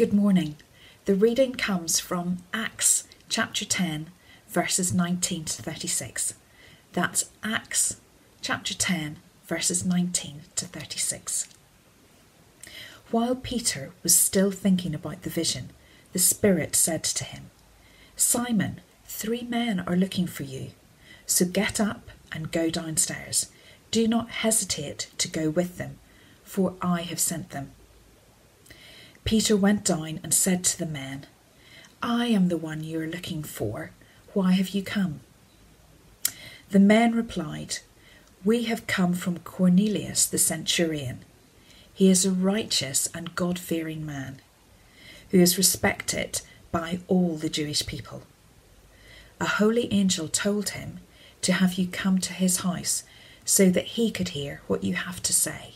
Good morning. The reading comes from Acts chapter 10, verses 19 to 36. That's Acts chapter 10, verses 19 to 36. While Peter was still thinking about the vision, the Spirit said to him, Simon, three men are looking for you. So get up and go downstairs. Do not hesitate to go with them, for I have sent them. Peter went down and said to the men, I am the one you are looking for. Why have you come? The men replied, We have come from Cornelius the centurion. He is a righteous and God fearing man, who is respected by all the Jewish people. A holy angel told him to have you come to his house so that he could hear what you have to say.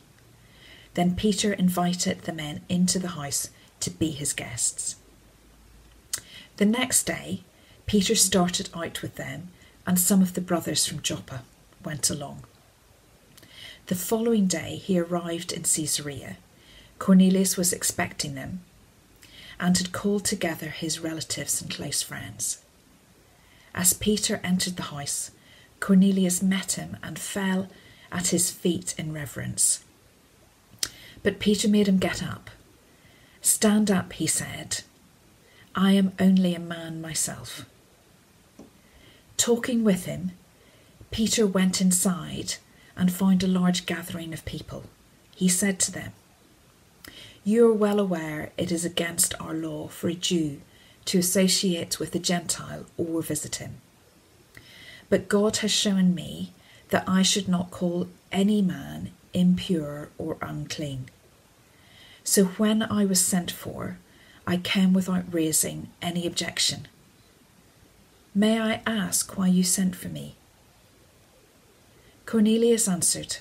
Then Peter invited the men into the house to be his guests. The next day, Peter started out with them, and some of the brothers from Joppa went along. The following day, he arrived in Caesarea. Cornelius was expecting them and had called together his relatives and close friends. As Peter entered the house, Cornelius met him and fell at his feet in reverence. But Peter made him get up. Stand up, he said. I am only a man myself. Talking with him, Peter went inside and found a large gathering of people. He said to them, You are well aware it is against our law for a Jew to associate with a Gentile or visit him. But God has shown me that I should not call any man impure or unclean. So when I was sent for, I came without raising any objection. May I ask why you sent for me? Cornelius answered,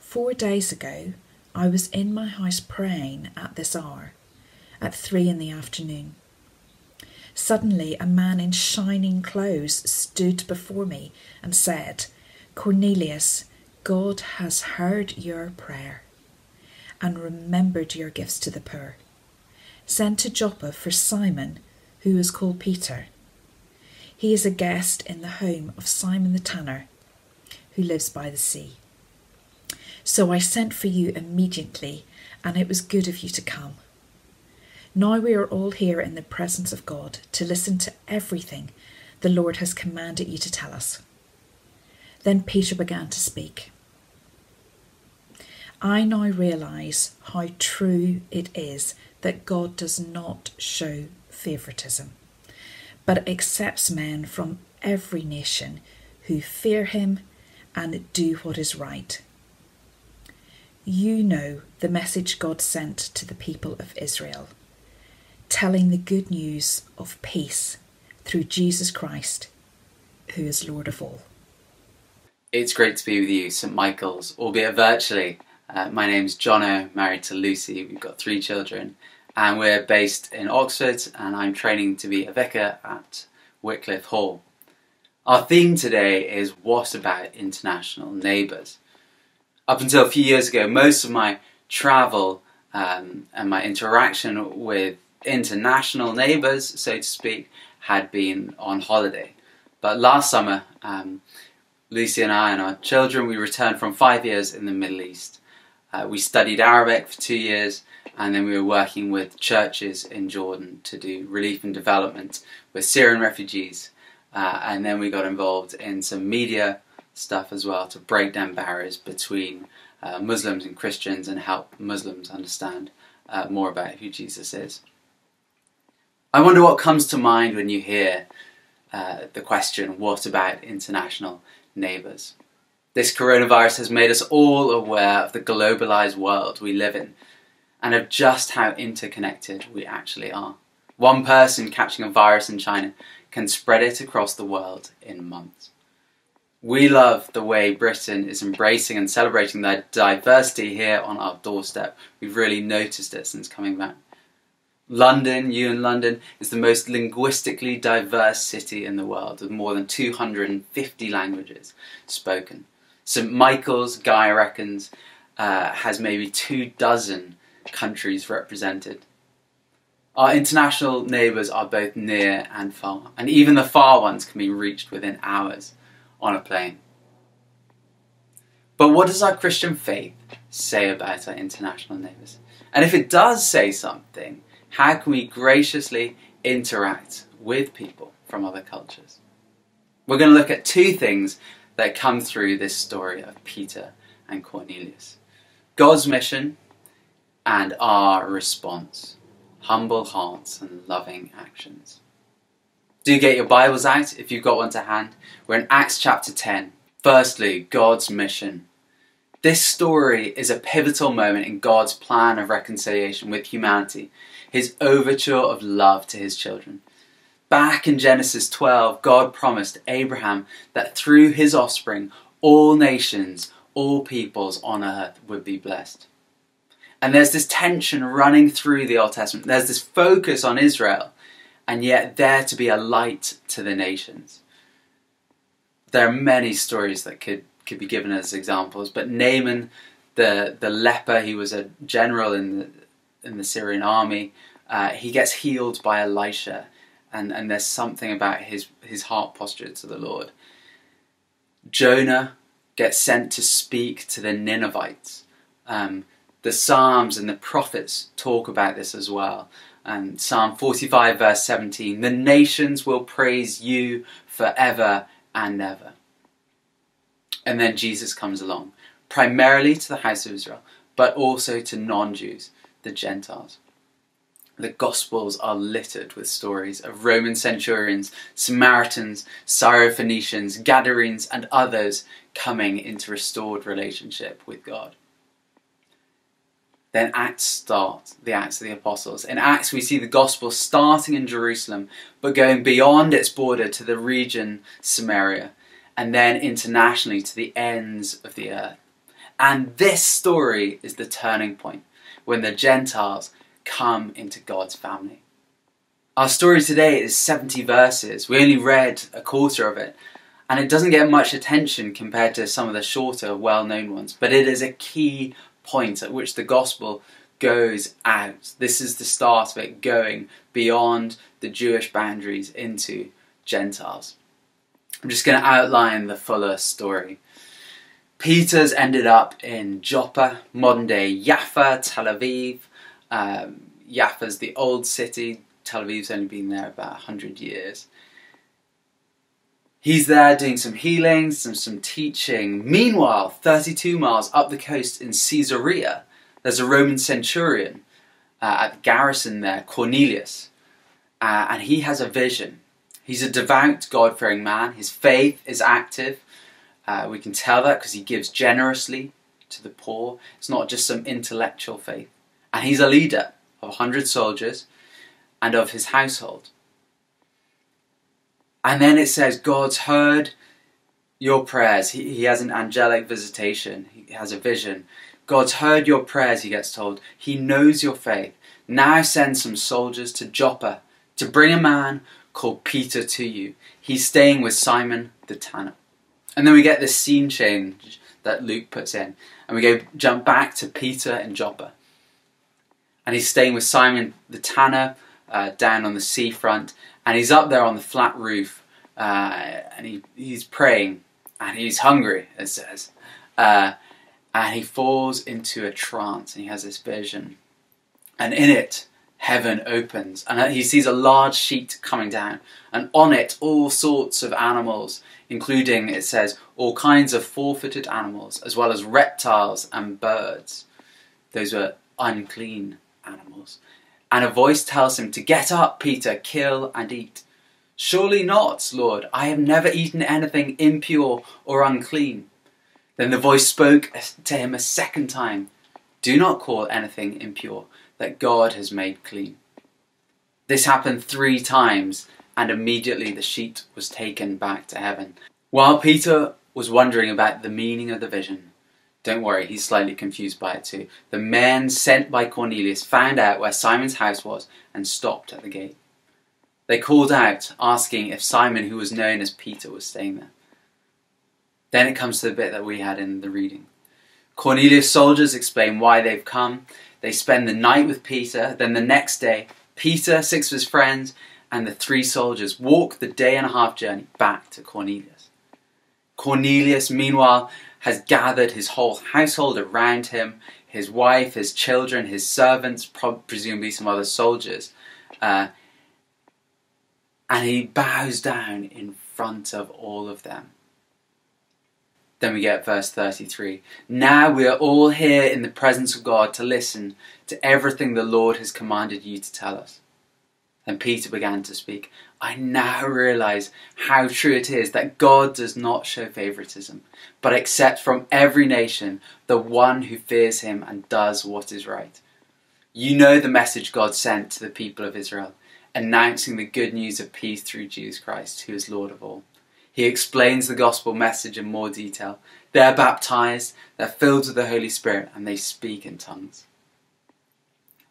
Four days ago I was in my house praying at this hour, at three in the afternoon. Suddenly a man in shining clothes stood before me and said, Cornelius, God has heard your prayer and remembered your gifts to the poor. Send to Joppa for Simon, who is called Peter. He is a guest in the home of Simon the tanner, who lives by the sea. So I sent for you immediately, and it was good of you to come. Now we are all here in the presence of God to listen to everything the Lord has commanded you to tell us. Then Peter began to speak. I now realize how true it is that God does not show favoritism, but accepts men from every nation who fear him and do what is right. You know the message God sent to the people of Israel, telling the good news of peace through Jesus Christ, who is Lord of all. It's great to be with you, St. Michael's, albeit virtually. Uh, my name's Jono, married to Lucy. We've got three children, and we're based in Oxford. And I'm training to be a vicar at Wycliffe Hall. Our theme today is what about international neighbours? Up until a few years ago, most of my travel um, and my interaction with international neighbours, so to speak, had been on holiday. But last summer, um, Lucy and I and our children, we returned from five years in the Middle East. Uh, we studied Arabic for two years, and then we were working with churches in Jordan to do relief and development with Syrian refugees. Uh, and then we got involved in some media stuff as well to break down barriers between uh, Muslims and Christians and help Muslims understand uh, more about who Jesus is. I wonder what comes to mind when you hear uh, the question, what about international neighbours? This coronavirus has made us all aware of the globalized world we live in and of just how interconnected we actually are. One person catching a virus in China can spread it across the world in months. We love the way Britain is embracing and celebrating their diversity here on our doorstep. We've really noticed it since coming back. London, you in London, is the most linguistically diverse city in the world with more than 250 languages spoken. St. Michael's, Guy reckons, uh, has maybe two dozen countries represented. Our international neighbours are both near and far, and even the far ones can be reached within hours on a plane. But what does our Christian faith say about our international neighbours? And if it does say something, how can we graciously interact with people from other cultures? We're going to look at two things that come through this story of Peter and Cornelius God's mission and our response humble hearts and loving actions. Do get your Bibles out if you've got one to hand. We're in Acts chapter 10. Firstly, God's mission. This story is a pivotal moment in God's plan of reconciliation with humanity, his overture of love to his children. Back in Genesis 12, God promised Abraham that through his offspring, all nations, all peoples on earth would be blessed. And there's this tension running through the Old Testament. There's this focus on Israel, and yet there to be a light to the nations. There are many stories that could, could be given as examples, but Naaman, the, the leper, he was a general in the, in the Syrian army, uh, he gets healed by Elisha, and, and there's something about his, his heart posture to the Lord. Jonah gets sent to speak to the Ninevites. Um, the Psalms and the prophets talk about this as well. And Psalm 45, verse 17 The nations will praise you forever and ever. And then Jesus comes along, primarily to the house of Israel, but also to non Jews, the Gentiles. The Gospels are littered with stories of Roman centurions, Samaritans, Syrophoenicians, Gadarenes, and others coming into restored relationship with God then Acts start, the Acts of the Apostles. In Acts, we see the gospel starting in Jerusalem, but going beyond its border to the region Samaria, and then internationally to the ends of the earth. And this story is the turning point when the Gentiles come into God's family. Our story today is 70 verses. We only read a quarter of it, and it doesn't get much attention compared to some of the shorter, well known ones, but it is a key point at which the gospel goes out. This is the start of it going beyond the Jewish boundaries into Gentiles. I'm just going to outline the fuller story. Peter's ended up in Joppa, modern day Jaffa, Tel Aviv. Um, Jaffa's the old city, Tel Aviv's only been there about 100 years. He's there doing some healing, some, some teaching. Meanwhile, 32 miles up the coast in Caesarea, there's a Roman centurion uh, at the garrison there, Cornelius, uh, and he has a vision. He's a devout, God fearing man. His faith is active. Uh, we can tell that because he gives generously to the poor. It's not just some intellectual faith. And he's a leader of 100 soldiers and of his household. And then it says, God's heard your prayers. He, he has an angelic visitation, he has a vision. God's heard your prayers, he gets told. He knows your faith. Now send some soldiers to Joppa to bring a man called Peter to you. He's staying with Simon the tanner. And then we get this scene change that Luke puts in. And we go jump back to Peter and Joppa. And he's staying with Simon the tanner uh, down on the seafront and he's up there on the flat roof, uh, and he, he's praying, and he's hungry, it says. Uh, and he falls into a trance, and he has this vision. And in it, heaven opens, and he sees a large sheet coming down, and on it, all sorts of animals, including, it says, all kinds of four footed animals, as well as reptiles and birds. Those were unclean animals. And a voice tells him to get up, Peter, kill and eat. Surely not, Lord, I have never eaten anything impure or unclean. Then the voice spoke to him a second time Do not call anything impure that God has made clean. This happened three times, and immediately the sheet was taken back to heaven. While Peter was wondering about the meaning of the vision, don't worry, he's slightly confused by it too. The men sent by Cornelius found out where Simon's house was and stopped at the gate. They called out, asking if Simon, who was known as Peter, was staying there. Then it comes to the bit that we had in the reading. Cornelius' soldiers explain why they've come. They spend the night with Peter, then the next day Peter, six of his friends, and the three soldiers walk the day and a half journey back to Cornelius. Cornelius, meanwhile, has gathered his whole household around him his wife, his children, his servants, presumably some other soldiers. Uh, and he bows down in front of all of them. Then we get verse 33. Now we are all here in the presence of God to listen to everything the Lord has commanded you to tell us. And Peter began to speak. I now realize how true it is that God does not show favoritism, but accepts from every nation the one who fears him and does what is right. You know the message God sent to the people of Israel, announcing the good news of peace through Jesus Christ, who is Lord of all. He explains the gospel message in more detail. They're baptized, they're filled with the Holy Spirit, and they speak in tongues.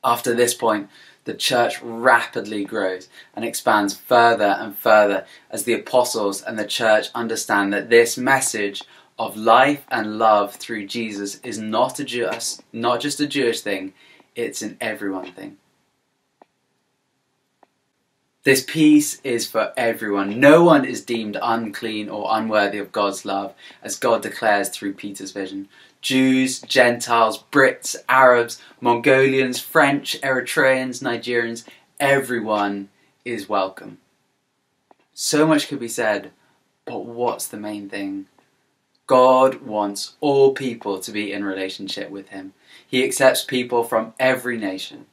After this point, the church rapidly grows and expands further and further as the apostles and the church understand that this message of life and love through Jesus is not a just, not just a Jewish thing, it's an everyone thing. This peace is for everyone. No one is deemed unclean or unworthy of God's love, as God declares through Peter's vision. Jews, Gentiles, Brits, Arabs, Mongolians, French, Eritreans, Nigerians, everyone is welcome. So much could be said, but what's the main thing? God wants all people to be in relationship with Him. He accepts people from every nation.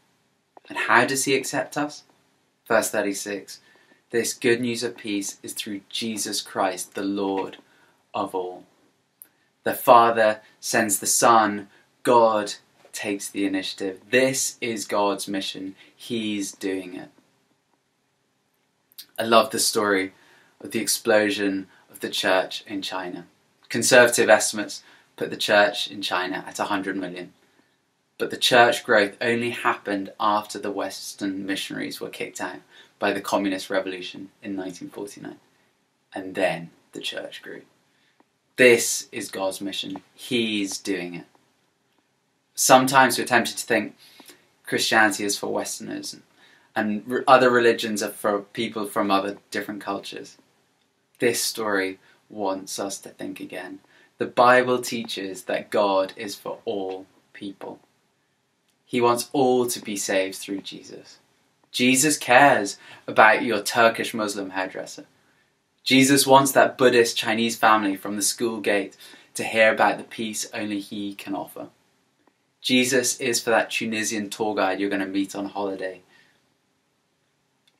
And how does He accept us? Verse 36 This good news of peace is through Jesus Christ, the Lord of all. The Father sends the Son, God takes the initiative. This is God's mission. He's doing it. I love the story of the explosion of the church in China. Conservative estimates put the church in China at 100 million. But the church growth only happened after the Western missionaries were kicked out by the Communist Revolution in 1949. And then the church grew. This is God's mission. He's doing it. Sometimes we're tempted to think Christianity is for Westerners and other religions are for people from other different cultures. This story wants us to think again. The Bible teaches that God is for all people. He wants all to be saved through Jesus. Jesus cares about your Turkish Muslim hairdresser. Jesus wants that Buddhist Chinese family from the school gate to hear about the peace only He can offer. Jesus is for that Tunisian tour guide you're going to meet on holiday.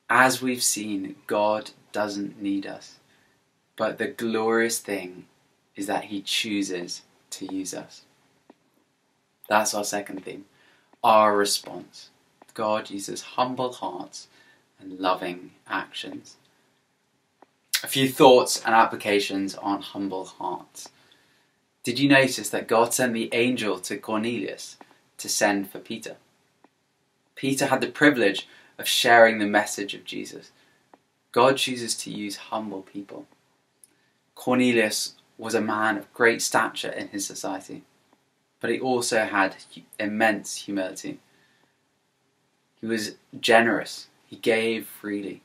As we've seen, God doesn't need us. But the glorious thing is that He chooses to use us. That's our second theme. Our response. God uses humble hearts and loving actions a few thoughts and applications on humble hearts. Did you notice that God sent the angel to Cornelius to send for Peter? Peter had the privilege of sharing the message of Jesus. God chooses to use humble people. Cornelius was a man of great stature in his society, but he also had immense humility. He was generous, he gave freely.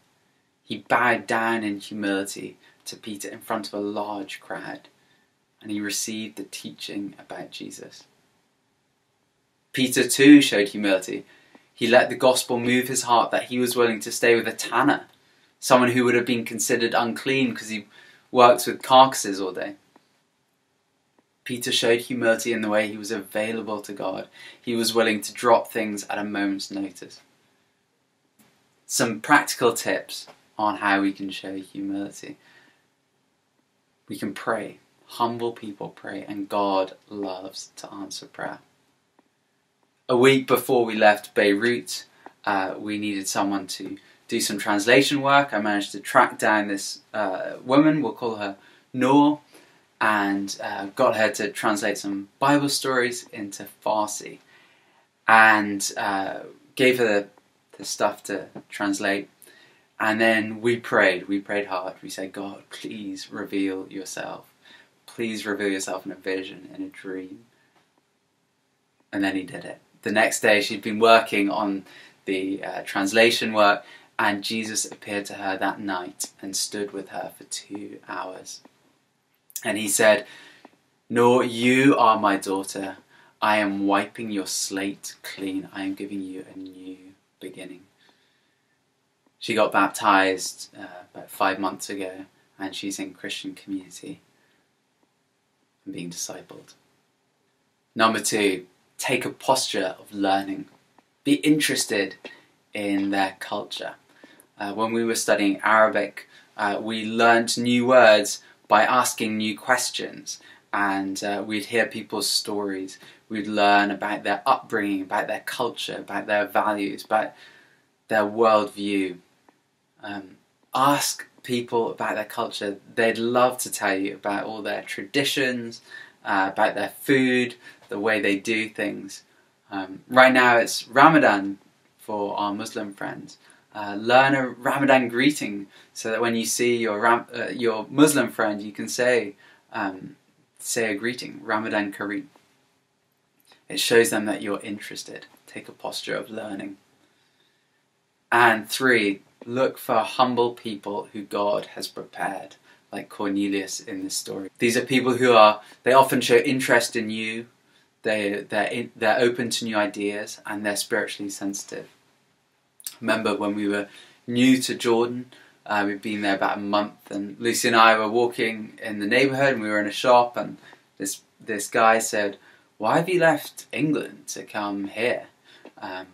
He bowed down in humility to Peter in front of a large crowd, and he received the teaching about Jesus. Peter too showed humility. He let the gospel move his heart that he was willing to stay with a tanner, someone who would have been considered unclean because he worked with carcasses all day. Peter showed humility in the way he was available to God. He was willing to drop things at a moment's notice. Some practical tips on how we can show humility. We can pray. Humble people pray, and God loves to answer prayer. A week before we left Beirut, uh, we needed someone to do some translation work. I managed to track down this uh, woman, we'll call her Noor, and uh, got her to translate some Bible stories into Farsi. And uh, gave her the, the stuff to translate and then we prayed. We prayed hard. We said, God, please reveal yourself. Please reveal yourself in a vision, in a dream. And then he did it. The next day, she'd been working on the uh, translation work, and Jesus appeared to her that night and stood with her for two hours. And he said, No, you are my daughter. I am wiping your slate clean. I am giving you a new beginning. She got baptized uh, about five months ago, and she's in Christian community and being discipled. Number two, take a posture of learning. Be interested in their culture. Uh, when we were studying Arabic, uh, we learned new words by asking new questions, and uh, we'd hear people's stories. We'd learn about their upbringing, about their culture, about their values, about their worldview. Um, ask people about their culture. They'd love to tell you about all their traditions, uh, about their food, the way they do things. Um, right now it's Ramadan for our Muslim friends. Uh, learn a Ramadan greeting so that when you see your Ram- uh, your Muslim friend, you can say um, say a greeting, Ramadan Kareem. It shows them that you're interested. Take a posture of learning. And three, look for humble people who God has prepared, like Cornelius in this story. These are people who are they often show interest in you. They they're in, they're open to new ideas and they're spiritually sensitive remember when we were new to Jordan, uh, we'd been there about a month, and Lucy and I were walking in the neighbourhood, and we were in a shop, and this this guy said, "Why have you left England to come here?" Um,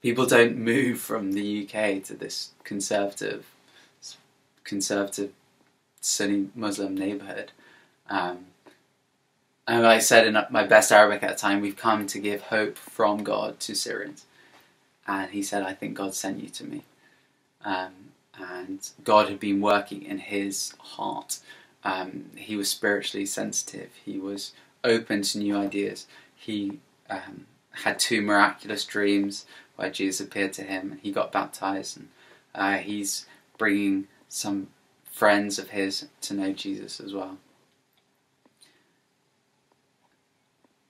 people don't move from the UK to this conservative, conservative, Sunni Muslim neighbourhood. Um, and I said in my best Arabic at the time, we've come to give hope from God to Syrians and he said, I think God sent you to me. Um, and God had been working in his heart. Um, he was spiritually sensitive, he was open to new ideas. He um, had two miraculous dreams where Jesus appeared to him and he got baptized, and uh, he's bringing some friends of his to know Jesus as well.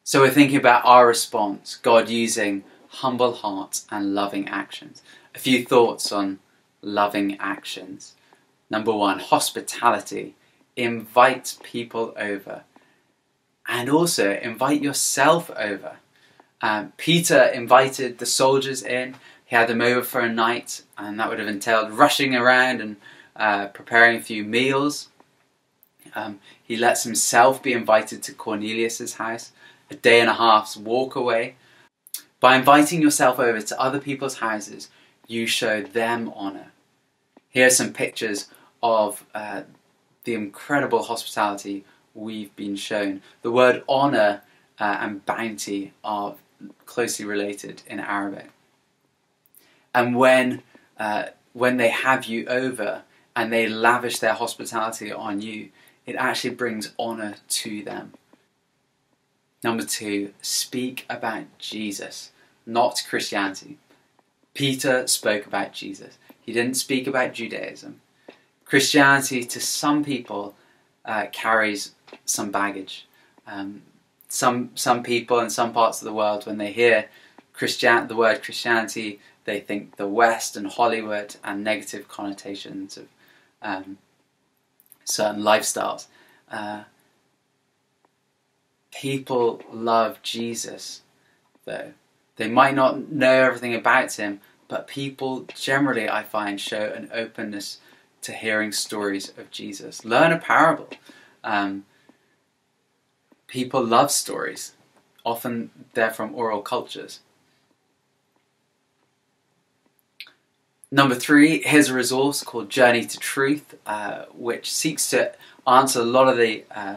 So we're thinking about our response, God using humble hearts, and loving actions. A few thoughts on loving actions. Number one, hospitality. Invite people over. And also invite yourself over. Um, Peter invited the soldiers in. He had them over for a night, and that would have entailed rushing around and uh, preparing a few meals. Um, he lets himself be invited to Cornelius's house, a day and a half's walk away. By inviting yourself over to other people's houses, you show them honour. Here are some pictures of uh, the incredible hospitality we've been shown. The word honour uh, and bounty are closely related in Arabic. And when, uh, when they have you over and they lavish their hospitality on you, it actually brings honour to them. Number two, speak about Jesus, not Christianity. Peter spoke about Jesus. He didn't speak about Judaism. Christianity, to some people, uh, carries some baggage. Um, some some people in some parts of the world, when they hear Christian the word Christianity, they think the West and Hollywood and negative connotations of um, certain lifestyles. Uh, people love Jesus, though. They might not know everything about him, but people generally, I find, show an openness to hearing stories of Jesus. Learn a parable. Um, people love stories. Often they're from oral cultures. Number three, here's a resource called Journey to Truth, uh, which seeks to answer a lot of the uh,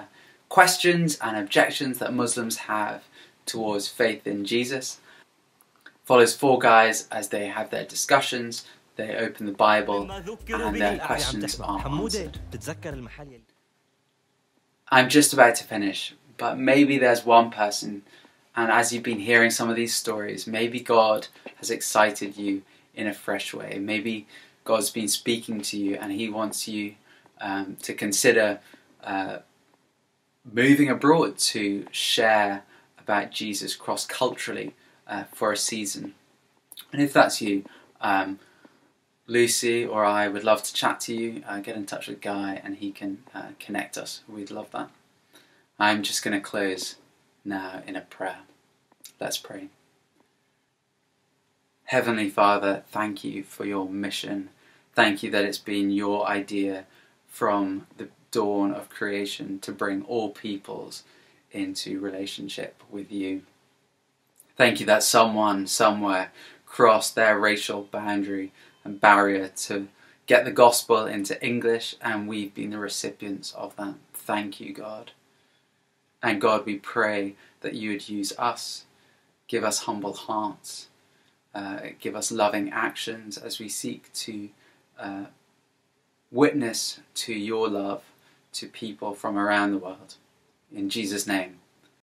questions and objections that Muslims have towards faith in Jesus. Follows four guys as they have their discussions, they open the Bible, and their questions are answered. I'm just about to finish, but maybe there's one person, and as you've been hearing some of these stories, maybe God has excited you in a fresh way. Maybe God's been speaking to you and He wants you um, to consider uh, moving abroad to share about Jesus cross culturally uh, for a season. And if that's you, um, Lucy or I would love to chat to you. Uh, get in touch with Guy and he can uh, connect us. We'd love that. I'm just going to close now in a prayer. Let's pray. Heavenly Father, thank you for your mission. Thank you that it's been your idea from the dawn of creation to bring all peoples into relationship with you. Thank you that someone somewhere crossed their racial boundary and barrier to get the gospel into English, and we've been the recipients of that. Thank you, God. And God, we pray that you would use us, give us humble hearts, uh, give us loving actions as we seek to uh, witness to your love to people from around the world. In Jesus' name.